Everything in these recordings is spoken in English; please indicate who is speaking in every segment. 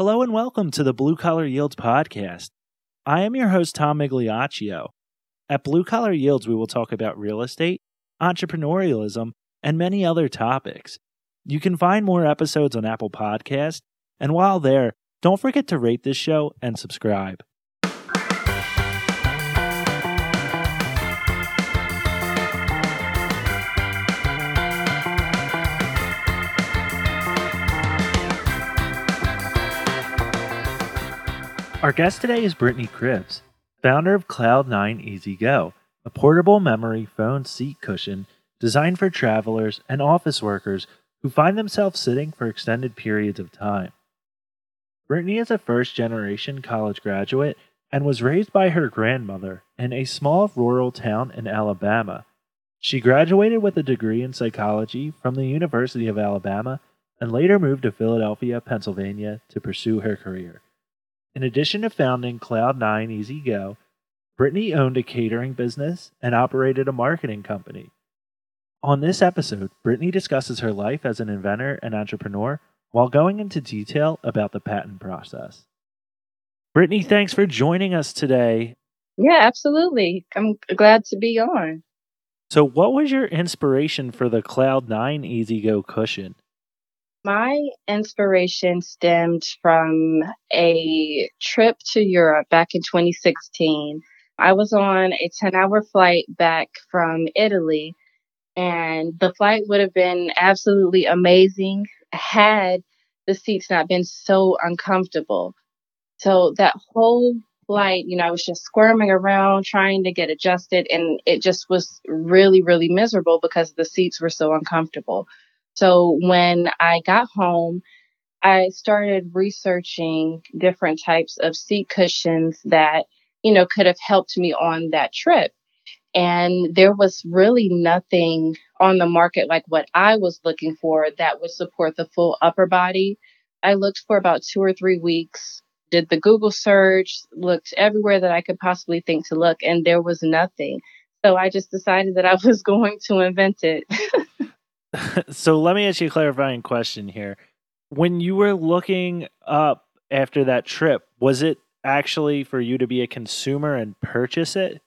Speaker 1: Hello and welcome to the Blue Collar Yields podcast. I am your host, Tom Migliaccio. At Blue Collar Yields, we will talk about real estate, entrepreneurialism, and many other topics. You can find more episodes on Apple Podcast, and while there, don't forget to rate this show and subscribe. Our guest today is Brittany Cribs, founder of Cloud9 Easy Go, a portable memory foam seat cushion designed for travelers and office workers who find themselves sitting for extended periods of time. Brittany is a first generation college graduate and was raised by her grandmother in a small rural town in Alabama. She graduated with a degree in psychology from the University of Alabama and later moved to Philadelphia, Pennsylvania to pursue her career. In addition to founding Cloud9 Easy Go, Brittany owned a catering business and operated a marketing company. On this episode, Brittany discusses her life as an inventor and entrepreneur while going into detail about the patent process. Brittany, thanks for joining us today.
Speaker 2: Yeah, absolutely. I'm glad to be on.
Speaker 1: So, what was your inspiration for the Cloud9 Easy Go cushion?
Speaker 2: My inspiration stemmed from a trip to Europe back in 2016. I was on a 10 hour flight back from Italy, and the flight would have been absolutely amazing had the seats not been so uncomfortable. So that whole flight, you know, I was just squirming around trying to get adjusted, and it just was really, really miserable because the seats were so uncomfortable. So when I got home, I started researching different types of seat cushions that, you know, could have helped me on that trip. And there was really nothing on the market like what I was looking for that would support the full upper body. I looked for about two or three weeks, did the Google search, looked everywhere that I could possibly think to look, and there was nothing. So I just decided that I was going to invent it.
Speaker 1: so let me ask you a clarifying question here. When you were looking up after that trip, was it actually for you to be a consumer and purchase it?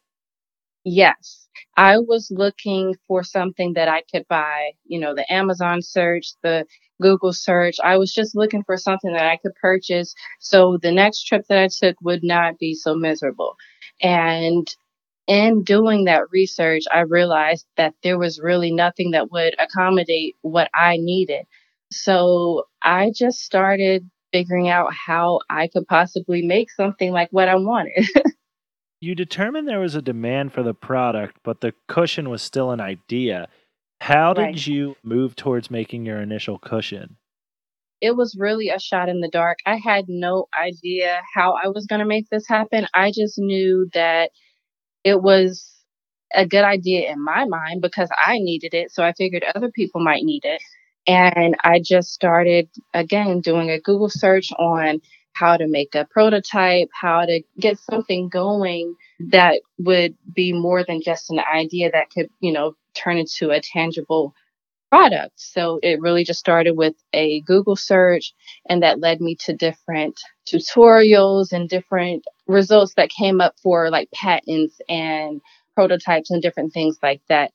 Speaker 2: Yes. I was looking for something that I could buy, you know, the Amazon search, the Google search. I was just looking for something that I could purchase so the next trip that I took would not be so miserable. And in doing that research, I realized that there was really nothing that would accommodate what I needed. So I just started figuring out how I could possibly make something like what I wanted.
Speaker 1: you determined there was a demand for the product, but the cushion was still an idea. How did right. you move towards making your initial cushion?
Speaker 2: It was really a shot in the dark. I had no idea how I was going to make this happen. I just knew that it was a good idea in my mind because I needed it. So I figured other people might need it. And I just started again doing a Google search on how to make a prototype, how to get something going that would be more than just an idea that could, you know, turn into a tangible product. So it really just started with a Google search, and that led me to different tutorials and different results that came up for like patents and prototypes and different things like that.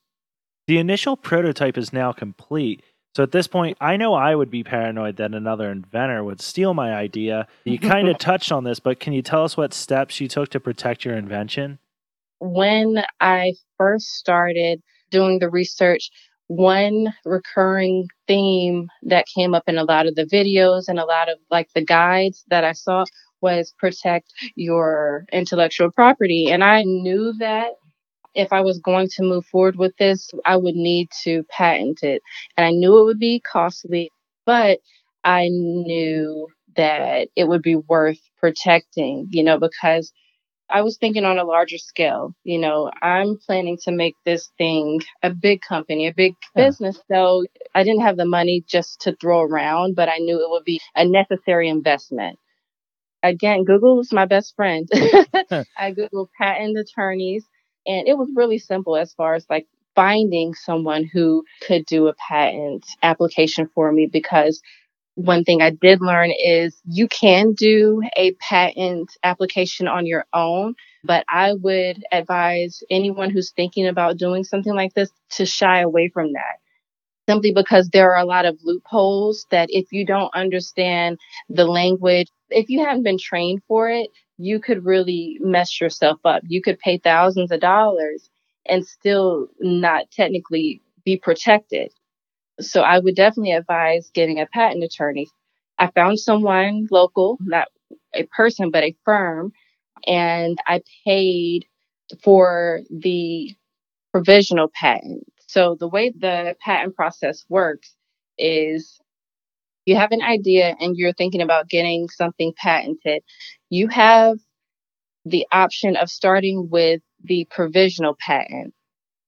Speaker 1: The initial prototype is now complete. So at this point, I know I would be paranoid that another inventor would steal my idea. You kind of touched on this, but can you tell us what steps you took to protect your invention?
Speaker 2: When I first started doing the research, one recurring theme that came up in a lot of the videos and a lot of like the guides that I saw was protect your intellectual property. And I knew that if I was going to move forward with this, I would need to patent it. And I knew it would be costly, but I knew that it would be worth protecting, you know, because I was thinking on a larger scale. You know, I'm planning to make this thing a big company, a big yeah. business. So I didn't have the money just to throw around, but I knew it would be a necessary investment. Again, Google was my best friend. I Googled patent attorneys, and it was really simple as far as like finding someone who could do a patent application for me because one thing I did learn is you can do a patent application on your own, but I would advise anyone who's thinking about doing something like this to shy away from that. Simply because there are a lot of loopholes that if you don't understand the language, if you haven't been trained for it, you could really mess yourself up. You could pay thousands of dollars and still not technically be protected. So I would definitely advise getting a patent attorney. I found someone local, not a person, but a firm, and I paid for the provisional patent. So the way the patent process works is you have an idea and you're thinking about getting something patented. You have the option of starting with the provisional patent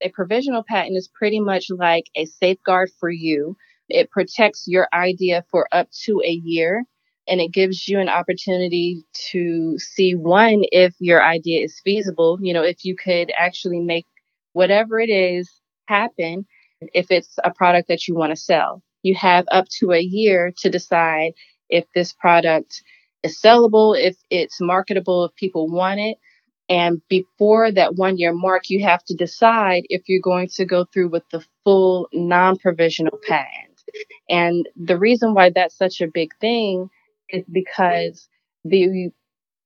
Speaker 2: a provisional patent is pretty much like a safeguard for you. It protects your idea for up to a year and it gives you an opportunity to see one if your idea is feasible, you know, if you could actually make whatever it is happen if it's a product that you want to sell. You have up to a year to decide if this product is sellable, if it's marketable, if people want it. And before that one year mark, you have to decide if you're going to go through with the full non provisional patent. And the reason why that's such a big thing is because the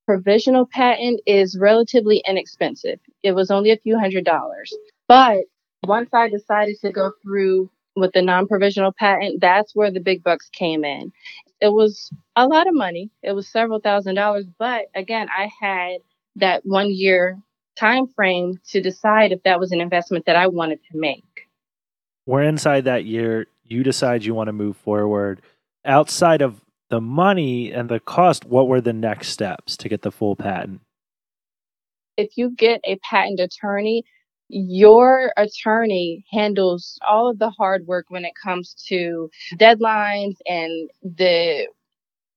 Speaker 2: provisional patent is relatively inexpensive. It was only a few hundred dollars. But once I decided to go through with the non provisional patent, that's where the big bucks came in. It was a lot of money, it was several thousand dollars. But again, I had that one year time frame to decide if that was an investment that I wanted to make.
Speaker 1: We're inside that year, you decide you want to move forward. Outside of the money and the cost, what were the next steps to get the full patent?
Speaker 2: If you get a patent attorney, your attorney handles all of the hard work when it comes to deadlines and the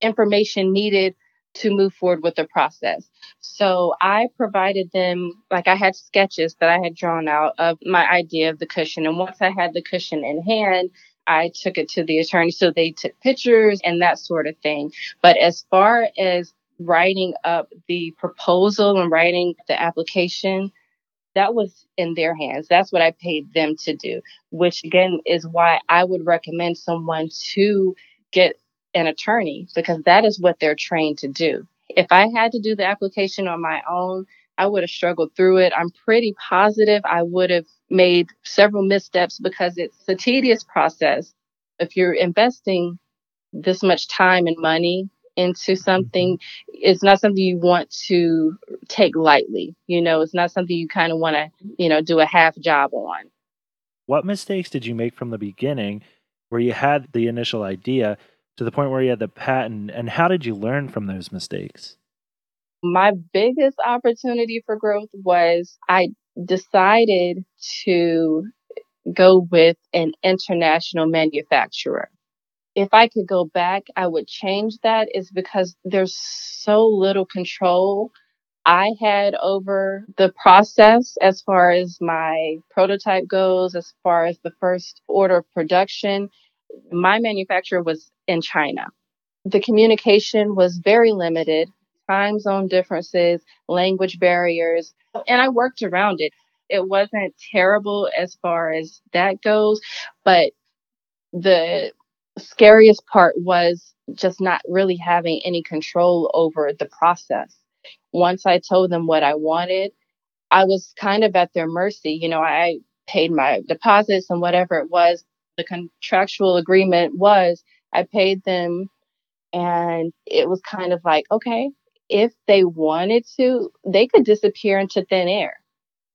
Speaker 2: information needed to move forward with the process. So I provided them, like I had sketches that I had drawn out of my idea of the cushion. And once I had the cushion in hand, I took it to the attorney. So they took pictures and that sort of thing. But as far as writing up the proposal and writing the application, that was in their hands. That's what I paid them to do, which again is why I would recommend someone to get an attorney because that is what they're trained to do. If I had to do the application on my own, I would have struggled through it. I'm pretty positive I would have made several missteps because it's a tedious process. If you're investing this much time and money into something, mm-hmm. it's not something you want to take lightly. You know, it's not something you kind of want to, you know, do a half job on.
Speaker 1: What mistakes did you make from the beginning where you had the initial idea? To the point where you had the patent? And how did you learn from those mistakes?
Speaker 2: My biggest opportunity for growth was I decided to go with an international manufacturer. If I could go back, I would change that is because there's so little control I had over the process as far as my prototype goes, as far as the first order of production. My manufacturer was in China. The communication was very limited, time zone differences, language barriers, and I worked around it. It wasn't terrible as far as that goes, but the scariest part was just not really having any control over the process. Once I told them what I wanted, I was kind of at their mercy. You know, I paid my deposits and whatever it was, the contractual agreement was I paid them and it was kind of like, okay, if they wanted to, they could disappear into thin air.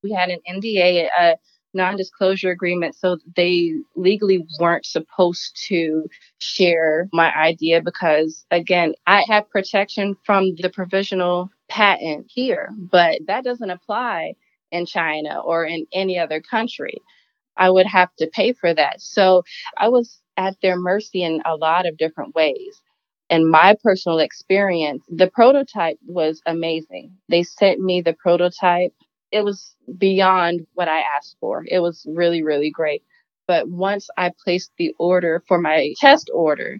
Speaker 2: We had an NDA, a non disclosure agreement, so they legally weren't supposed to share my idea because, again, I have protection from the provisional patent here, but that doesn't apply in China or in any other country. I would have to pay for that. So I was at their mercy in a lot of different ways. In my personal experience, the prototype was amazing. They sent me the prototype. It was beyond what I asked for. It was really, really great. But once I placed the order for my test order,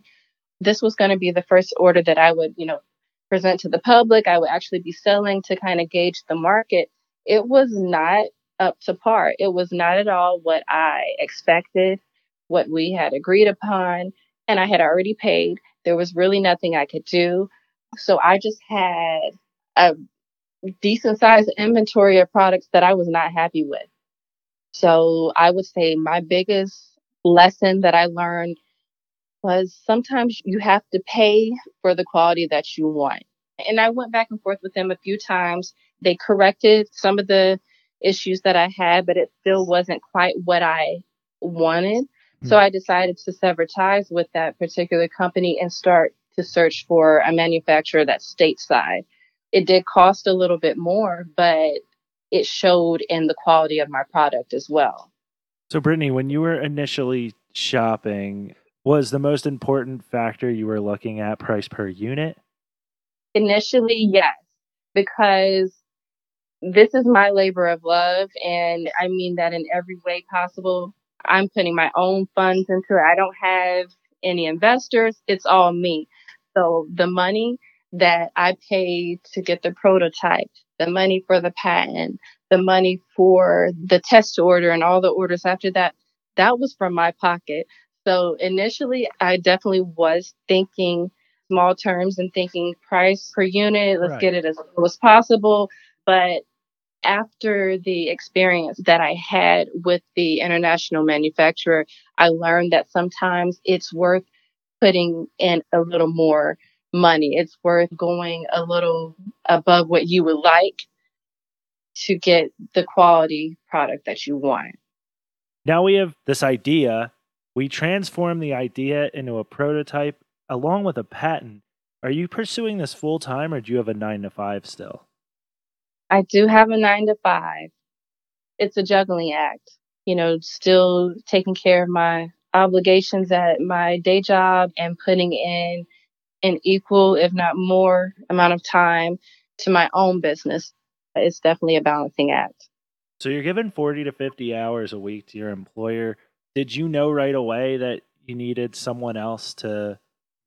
Speaker 2: this was going to be the first order that I would, you know, present to the public. I would actually be selling to kind of gauge the market. It was not up to par. It was not at all what I expected, what we had agreed upon, and I had already paid. There was really nothing I could do. So I just had a decent sized inventory of products that I was not happy with. So I would say my biggest lesson that I learned was sometimes you have to pay for the quality that you want. And I went back and forth with them a few times. They corrected some of the issues that I had, but it still wasn't quite what I wanted. Mm-hmm. So I decided to sever ties with that particular company and start to search for a manufacturer that's stateside. It did cost a little bit more, but it showed in the quality of my product as well.
Speaker 1: So, Brittany, when you were initially shopping, was the most important factor you were looking at price per unit?
Speaker 2: Initially, yes, because this is my labor of love. And I mean that in every way possible. I'm putting my own funds into it. I don't have any investors. It's all me. So the money that I paid to get the prototype, the money for the patent, the money for the test order and all the orders after that, that was from my pocket. So initially, I definitely was thinking small terms and thinking price per unit. Let's right. get it as low as possible. But after the experience that I had with the international manufacturer, I learned that sometimes it's worth putting in a little more money. It's worth going a little above what you would like to get the quality product that you want.
Speaker 1: Now we have this idea. We transform the idea into a prototype along with a patent. Are you pursuing this full time or do you have a nine to five still?
Speaker 2: I do have a nine to five. It's a juggling act, you know, still taking care of my obligations at my day job and putting in an equal, if not more, amount of time to my own business. It's definitely a balancing act.
Speaker 1: So you're given 40 to 50 hours a week to your employer. Did you know right away that you needed someone else to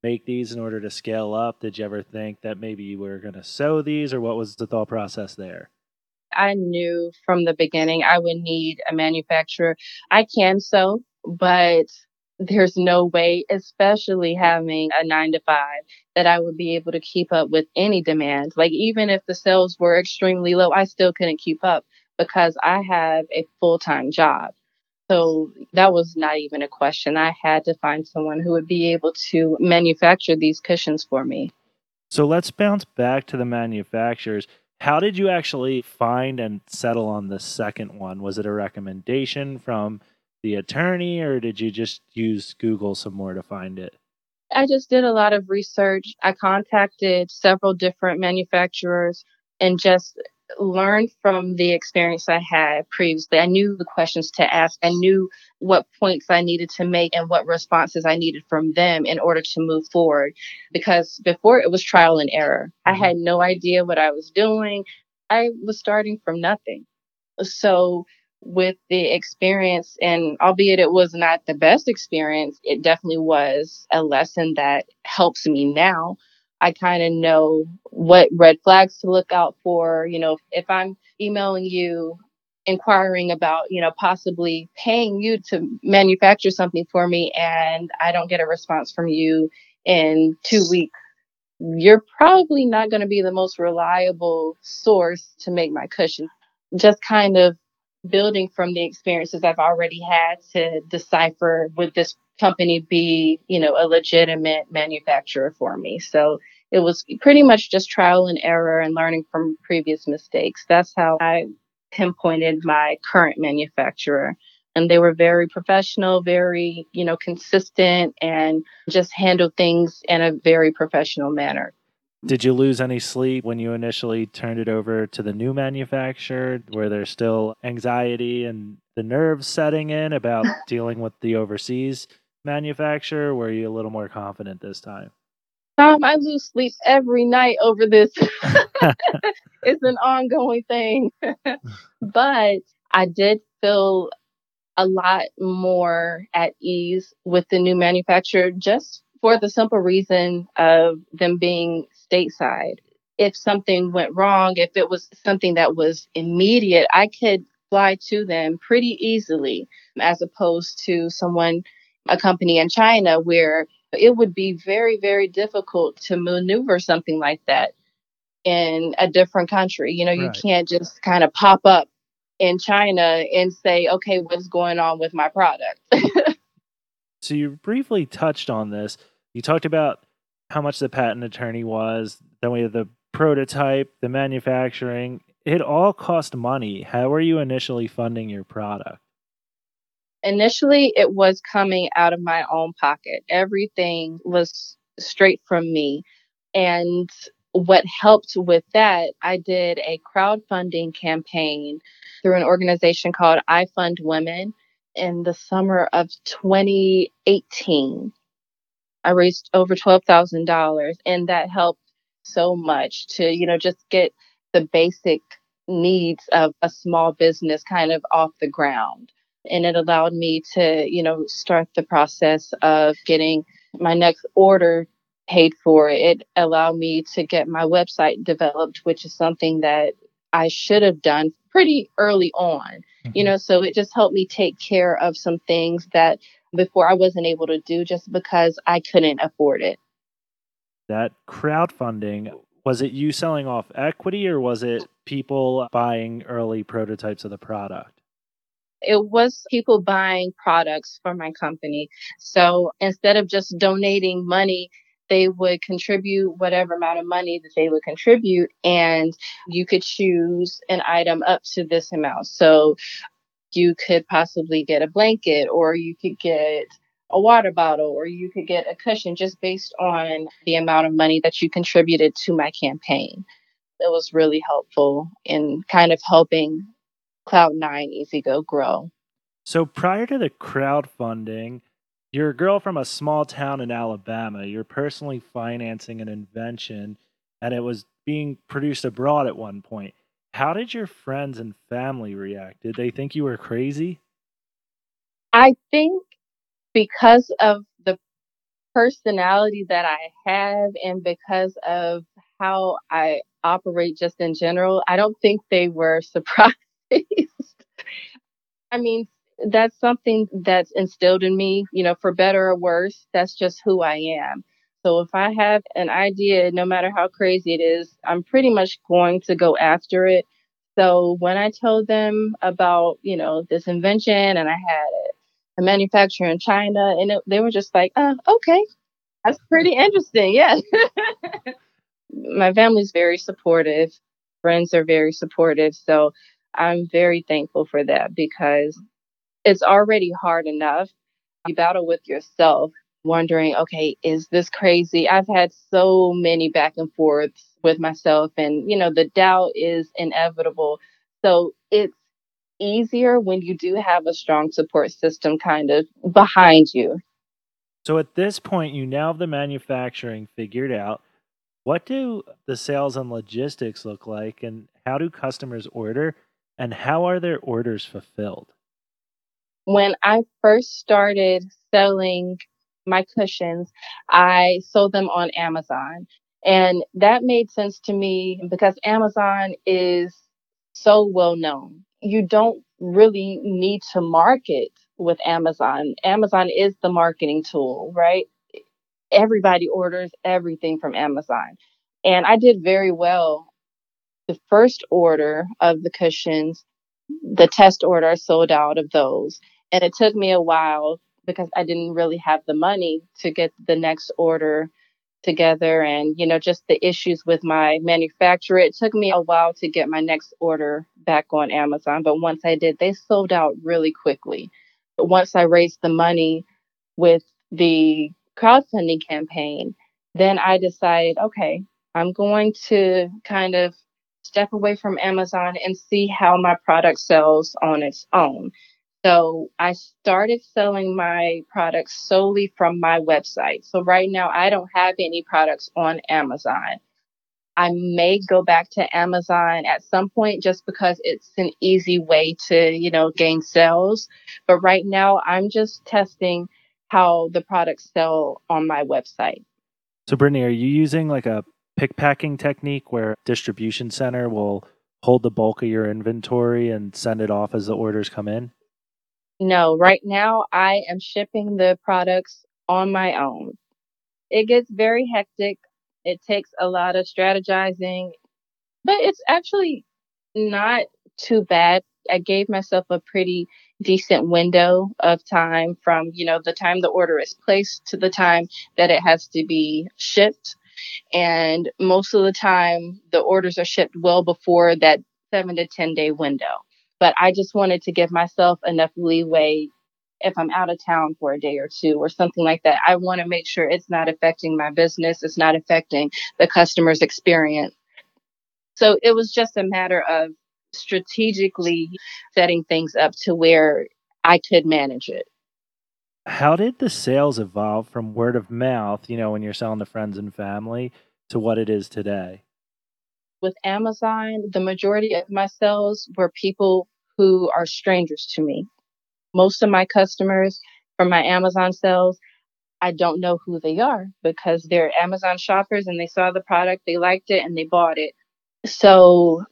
Speaker 1: make these in order to scale up? Did you ever think that maybe you were going to sew these, or what was the thought process there?
Speaker 2: I knew from the beginning I would need a manufacturer. I can sew, but there's no way, especially having a nine to five, that I would be able to keep up with any demand. Like, even if the sales were extremely low, I still couldn't keep up because I have a full time job. So that was not even a question. I had to find someone who would be able to manufacture these cushions for me.
Speaker 1: So let's bounce back to the manufacturers. How did you actually find and settle on the second one? Was it a recommendation from the attorney or did you just use Google some more to find it?
Speaker 2: I just did a lot of research. I contacted several different manufacturers and just learned from the experience I had previously. I knew the questions to ask. I knew what points I needed to make and what responses I needed from them in order to move forward. Because before it was trial and error. I mm-hmm. had no idea what I was doing. I was starting from nothing. So with the experience and albeit it was not the best experience, it definitely was a lesson that helps me now I kind of know what red flags to look out for. You know, if I'm emailing you inquiring about, you know, possibly paying you to manufacture something for me and I don't get a response from you in two weeks, you're probably not going to be the most reliable source to make my cushion. Just kind of building from the experiences I've already had to decipher would this company be, you know, a legitimate manufacturer for me. So it was pretty much just trial and error and learning from previous mistakes. That's how I pinpointed my current manufacturer. And they were very professional, very, you know, consistent and just handled things in a very professional manner.
Speaker 1: Did you lose any sleep when you initially turned it over to the new manufacturer? Were there still anxiety and the nerves setting in about dealing with the overseas manufacturer? Were you a little more confident this time?
Speaker 2: Um, I lose sleep every night over this. it's an ongoing thing. but I did feel a lot more at ease with the new manufacturer just for the simple reason of them being stateside. If something went wrong, if it was something that was immediate, I could fly to them pretty easily as opposed to someone, a company in China where it would be very, very difficult to maneuver something like that in a different country. You know, you right. can't just kind of pop up in China and say, okay, what's going on with my product?
Speaker 1: so you briefly touched on this. You talked about how much the patent attorney was, then we have the prototype, the manufacturing. It all cost money. How were you initially funding your product?
Speaker 2: Initially, it was coming out of my own pocket. Everything was straight from me. And what helped with that, I did a crowdfunding campaign through an organization called I Fund Women in the summer of 2018. I raised over $12,000 and that helped so much to, you know, just get the basic needs of a small business kind of off the ground. And it allowed me to, you know, start the process of getting my next order paid for. It allowed me to get my website developed, which is something that I should have done pretty early on. Mm-hmm. You know, so it just helped me take care of some things that before I wasn't able to do just because I couldn't afford it.
Speaker 1: That crowdfunding, was it you selling off equity or was it people buying early prototypes of the product?
Speaker 2: It was people buying products for my company. So instead of just donating money they would contribute whatever amount of money that they would contribute and you could choose an item up to this amount. So you could possibly get a blanket or you could get a water bottle or you could get a cushion just based on the amount of money that you contributed to my campaign. It was really helpful in kind of helping cloud9 easy go grow.
Speaker 1: So prior to the crowdfunding you're a girl from a small town in Alabama. You're personally financing an invention, and it was being produced abroad at one point. How did your friends and family react? Did they think you were crazy?
Speaker 2: I think because of the personality that I have and because of how I operate just in general, I don't think they were surprised. I mean, that's something that's instilled in me, you know, for better or worse. That's just who I am. So if I have an idea, no matter how crazy it is, I'm pretty much going to go after it. So when I told them about, you know, this invention and I had a manufacturer in China and it, they were just like, oh, okay, that's pretty interesting. Yeah. My family's very supportive. Friends are very supportive. So I'm very thankful for that because it's already hard enough. You battle with yourself, wondering, okay, is this crazy? I've had so many back and forths with myself, and you know, the doubt is inevitable. So it's easier when you do have a strong support system kind of behind you.
Speaker 1: So at this point, you now have the manufacturing figured out. What do the sales and logistics look like, and how do customers order, and how are their orders fulfilled?
Speaker 2: When I first started selling my cushions, I sold them on Amazon. And that made sense to me because Amazon is so well known. You don't really need to market with Amazon. Amazon is the marketing tool, right? Everybody orders everything from Amazon. And I did very well. The first order of the cushions, the test order sold out of those. And it took me a while because I didn't really have the money to get the next order together and you know just the issues with my manufacturer. It took me a while to get my next order back on Amazon but once I did they sold out really quickly. But once I raised the money with the crowdfunding campaign then I decided okay I'm going to kind of step away from Amazon and see how my product sells on its own so I started selling my products solely from my website. So right now I don't have any products on Amazon. I may go back to Amazon at some point just because it's an easy way to, you know, gain sales. But right now I'm just testing how the products sell on my website.
Speaker 1: So, Brittany, are you using like a pick packing technique where distribution center will hold the bulk of your inventory and send it off as the orders come in?
Speaker 2: No, right now I am shipping the products on my own. It gets very hectic. It takes a lot of strategizing, but it's actually not too bad. I gave myself a pretty decent window of time from, you know, the time the order is placed to the time that it has to be shipped. And most of the time, the orders are shipped well before that seven to 10 day window. But I just wanted to give myself enough leeway if I'm out of town for a day or two or something like that. I want to make sure it's not affecting my business, it's not affecting the customer's experience. So it was just a matter of strategically setting things up to where I could manage it.
Speaker 1: How did the sales evolve from word of mouth, you know, when you're selling to friends and family, to what it is today?
Speaker 2: With Amazon, the majority of my sales were people who are strangers to me. Most of my customers from my Amazon sales, I don't know who they are because they're Amazon shoppers and they saw the product, they liked it, and they bought it. So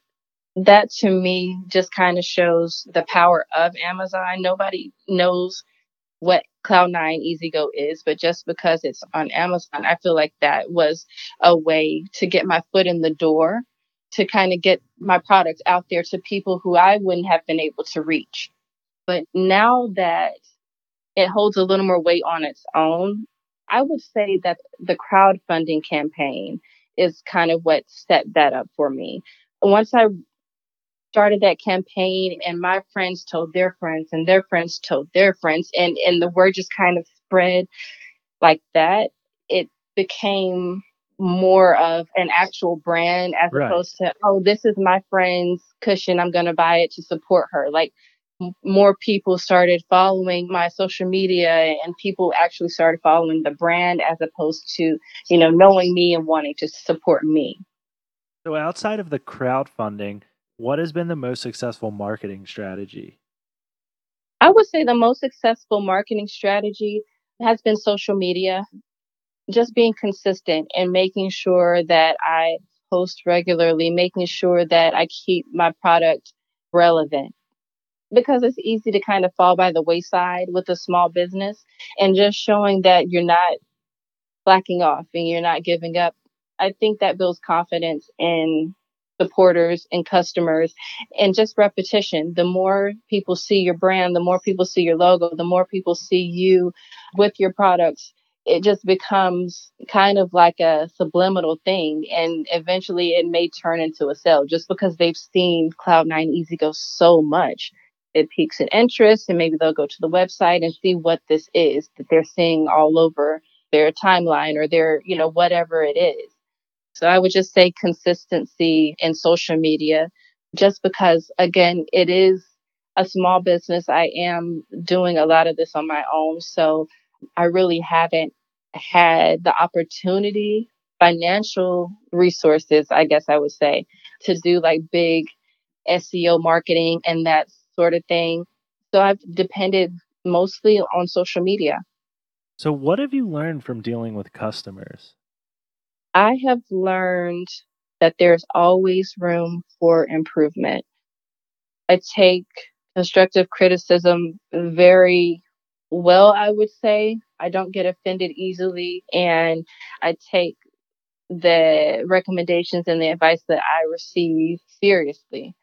Speaker 2: that to me just kind of shows the power of Amazon. Nobody knows what Cloud9 EasyGo is, but just because it's on Amazon, I feel like that was a way to get my foot in the door to kind of get my product out there to people who I wouldn't have been able to reach. But now that it holds a little more weight on its own, I would say that the crowdfunding campaign is kind of what set that up for me. Once I started that campaign and my friends told their friends and their friends told their friends and and the word just kind of spread like that it became more of an actual brand as right. opposed to oh this is my friend's cushion i'm going to buy it to support her like m- more people started following my social media and people actually started following the brand as opposed to you know knowing me and wanting to support me
Speaker 1: so outside of the crowdfunding what has been the most successful marketing strategy?
Speaker 2: I would say the most successful marketing strategy has been social media. Just being consistent and making sure that I post regularly, making sure that I keep my product relevant. Because it's easy to kind of fall by the wayside with a small business and just showing that you're not slacking off and you're not giving up. I think that builds confidence in supporters and customers and just repetition. The more people see your brand, the more people see your logo, the more people see you with your products, it just becomes kind of like a subliminal thing. And eventually it may turn into a sale just because they've seen Cloud9 easy go so much. It piques an interest and maybe they'll go to the website and see what this is that they're seeing all over their timeline or their, you know, whatever it is. So I would just say consistency in social media, just because, again, it is a small business. I am doing a lot of this on my own. So I really haven't had the opportunity, financial resources, I guess I would say, to do like big SEO marketing and that sort of thing. So I've depended mostly on social media.
Speaker 1: So, what have you learned from dealing with customers?
Speaker 2: I have learned that there's always room for improvement. I take constructive criticism very well, I would say. I don't get offended easily, and I take the recommendations and the advice that I receive seriously.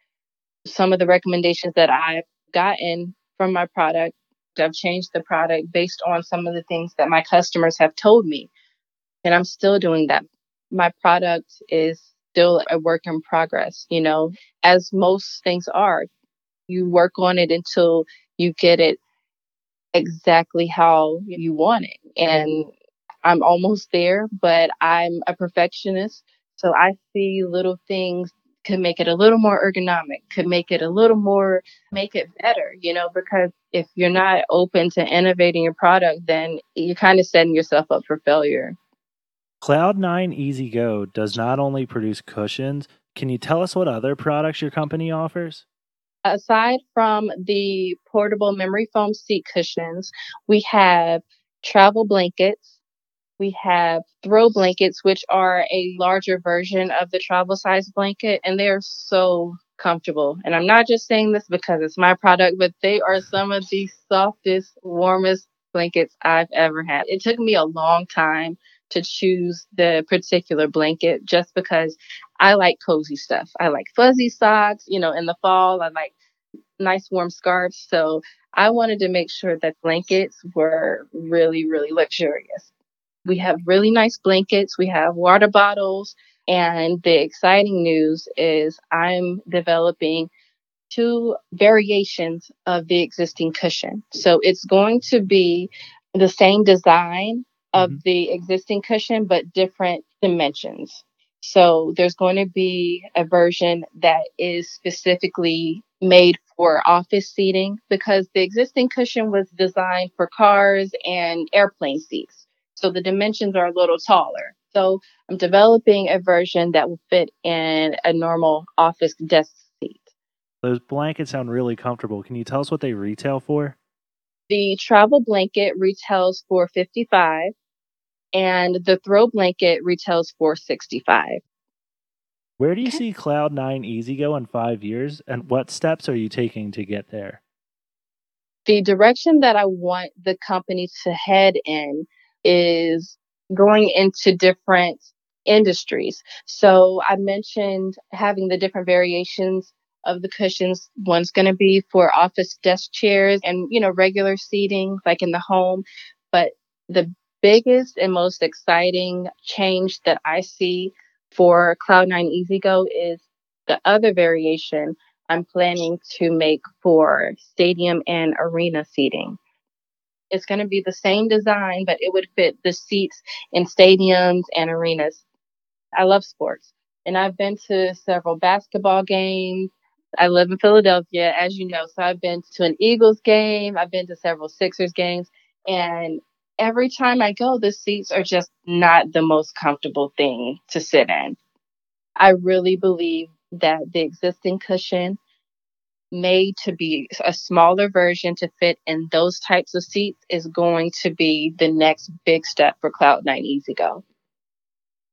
Speaker 2: Some of the recommendations that I've gotten from my product, I've changed the product based on some of the things that my customers have told me. And I'm still doing that my product is still a work in progress, you know, as most things are. You work on it until you get it exactly how you want it. And I'm almost there, but I'm a perfectionist. So I see little things could make it a little more ergonomic, could make it a little more, make it better, you know, because if you're not open to innovating your product, then you're kind of setting yourself up for failure.
Speaker 1: Cloud9 Easy Go does not only produce cushions, can you tell us what other products your company offers?
Speaker 2: Aside from the portable memory foam seat cushions, we have travel blankets. We have throw blankets, which are a larger version of the travel size blanket, and they're so comfortable. And I'm not just saying this because it's my product, but they are some of the softest, warmest blankets I've ever had. It took me a long time to choose the particular blanket just because I like cozy stuff. I like fuzzy socks, you know, in the fall, I like nice warm scarves. So I wanted to make sure that blankets were really, really luxurious. We have really nice blankets, we have water bottles, and the exciting news is I'm developing two variations of the existing cushion. So it's going to be the same design of mm-hmm. the existing cushion, but different dimensions. So there's going to be a version that is specifically made for office seating because the existing cushion was designed for cars and airplane seats. So the dimensions are a little taller. So I'm developing a version that will fit in a normal office desk seat.
Speaker 1: Those blankets sound really comfortable. Can you tell us what they retail for?
Speaker 2: The travel blanket retails for 55 and the throw blanket retails for 65.
Speaker 1: Where do you see Cloud9 Easy go in 5 years and what steps are you taking to get there?
Speaker 2: The direction that I want the company to head in is going into different industries. So I mentioned having the different variations of the cushions. One's going to be for office desk chairs and, you know, regular seating like in the home. But the biggest and most exciting change that I see for Cloud9 EasyGo is the other variation I'm planning to make for stadium and arena seating. It's going to be the same design, but it would fit the seats in stadiums and arenas. I love sports, and I've been to several basketball games. I live in Philadelphia, as you know, so I've been to an Eagles game, I've been to several Sixers games, and every time I go, the seats are just not the most comfortable thing to sit in. I really believe that the existing cushion made to be a smaller version to fit in those types of seats is going to be the next big step for Cloud9 EasyGo.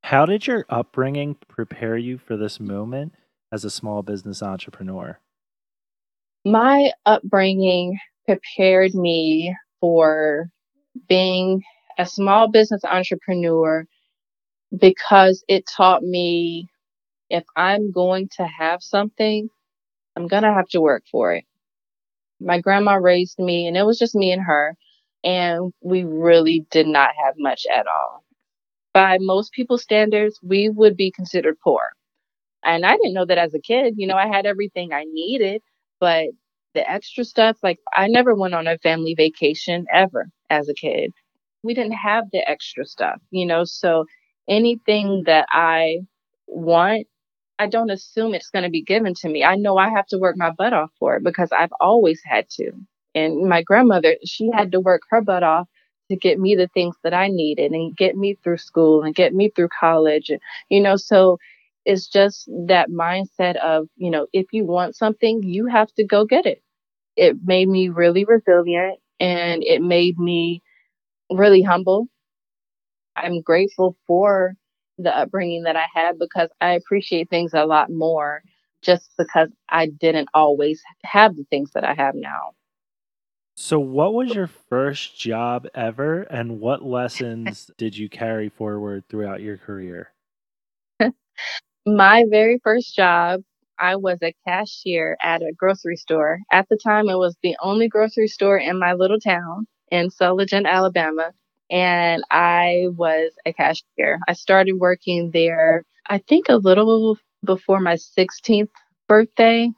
Speaker 1: How did your upbringing prepare you for this moment as a small business entrepreneur?
Speaker 2: My upbringing prepared me for being a small business entrepreneur because it taught me if I'm going to have something, I'm going to have to work for it. My grandma raised me, and it was just me and her, and we really did not have much at all. By most people's standards, we would be considered poor. And I didn't know that as a kid. You know, I had everything I needed, but the extra stuff, like I never went on a family vacation ever as a kid. We didn't have the extra stuff, you know, so anything that I want, I don't assume it's going to be given to me. I know I have to work my butt off for it because I've always had to. And my grandmother, she had to work her butt off to get me the things that I needed and get me through school and get me through college. You know, so it's just that mindset of, you know, if you want something, you have to go get it. It made me really resilient and it made me really humble. I'm grateful for the upbringing that I had because I appreciate things a lot more just because I didn't always have the things that I have now.
Speaker 1: So, what was your first job ever, and what lessons did you carry forward throughout your career?
Speaker 2: My very first job I was a cashier at a grocery store. At the time, it was the only grocery store in my little town in Sulligent, Alabama. And I was a cashier. I started working there, I think, a little before my 16th birthday.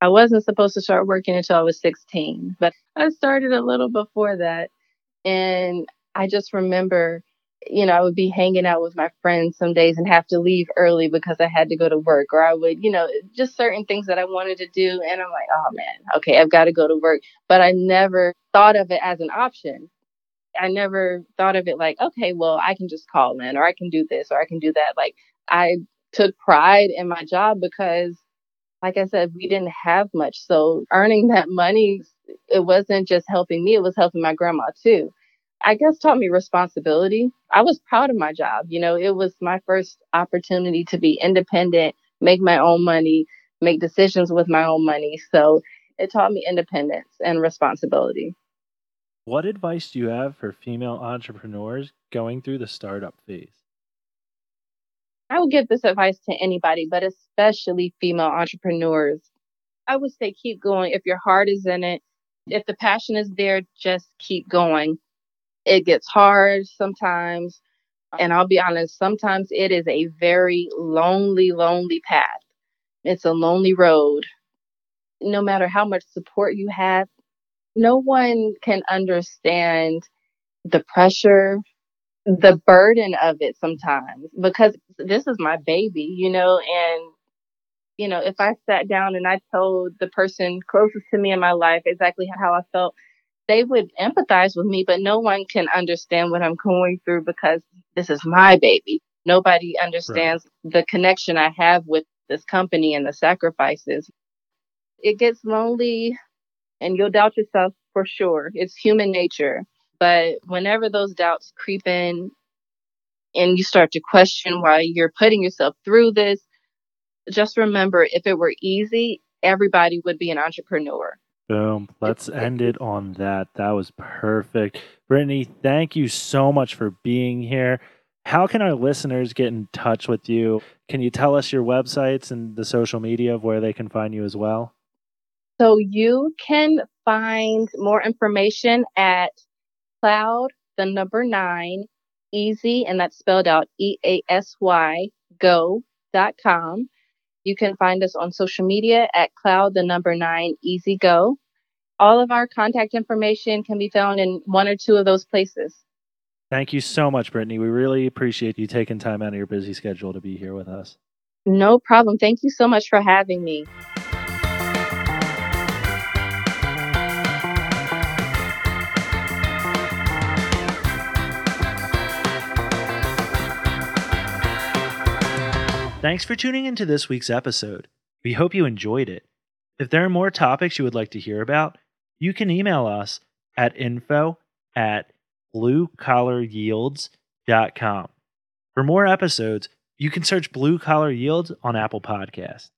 Speaker 2: I wasn't supposed to start working until I was 16, but I started a little before that. And I just remember you know, I would be hanging out with my friends some days and have to leave early because I had to go to work, or I would, you know, just certain things that I wanted to do. And I'm like, oh man, okay, I've got to go to work. But I never thought of it as an option. I never thought of it like, okay, well, I can just call in, or I can do this, or I can do that. Like, I took pride in my job because, like I said, we didn't have much. So earning that money, it wasn't just helping me, it was helping my grandma too. I guess taught me responsibility. I was proud of my job. You know, it was my first opportunity to be independent, make my own money, make decisions with my own money. So it taught me independence and responsibility.
Speaker 1: What advice do you have for female entrepreneurs going through the startup phase?
Speaker 2: I would give this advice to anybody, but especially female entrepreneurs. I would say keep going. If your heart is in it, if the passion is there, just keep going. It gets hard sometimes. And I'll be honest, sometimes it is a very lonely, lonely path. It's a lonely road. No matter how much support you have, no one can understand the pressure, the burden of it sometimes because this is my baby, you know, and you know, if I sat down and I told the person closest to me in my life exactly how I felt, they would empathize with me, but no one can understand what I'm going through because this is my baby. Nobody understands right. the connection I have with this company and the sacrifices. It gets lonely and you'll doubt yourself for sure. It's human nature. But whenever those doubts creep in and you start to question why you're putting yourself through this, just remember if it were easy, everybody would be an entrepreneur.
Speaker 1: Boom. Let's end it on that. That was perfect. Brittany, thank you so much for being here. How can our listeners get in touch with you? Can you tell us your websites and the social media of where they can find you as well?
Speaker 2: So you can find more information at cloud, the number nine, easy, and that's spelled out E A S Y, go.com. You can find us on social media at cloud, the number nine, easy go. All of our contact information can be found in one or two of those places.
Speaker 1: Thank you so much, Brittany. We really appreciate you taking time out of your busy schedule to be here with us.
Speaker 2: No problem. Thank you so much for having me.
Speaker 1: Thanks for tuning into this week's episode. We hope you enjoyed it. If there are more topics you would like to hear about, you can email us at info at bluecollaryields.com. For more episodes, you can search Blue Collar Yields on Apple Podcasts.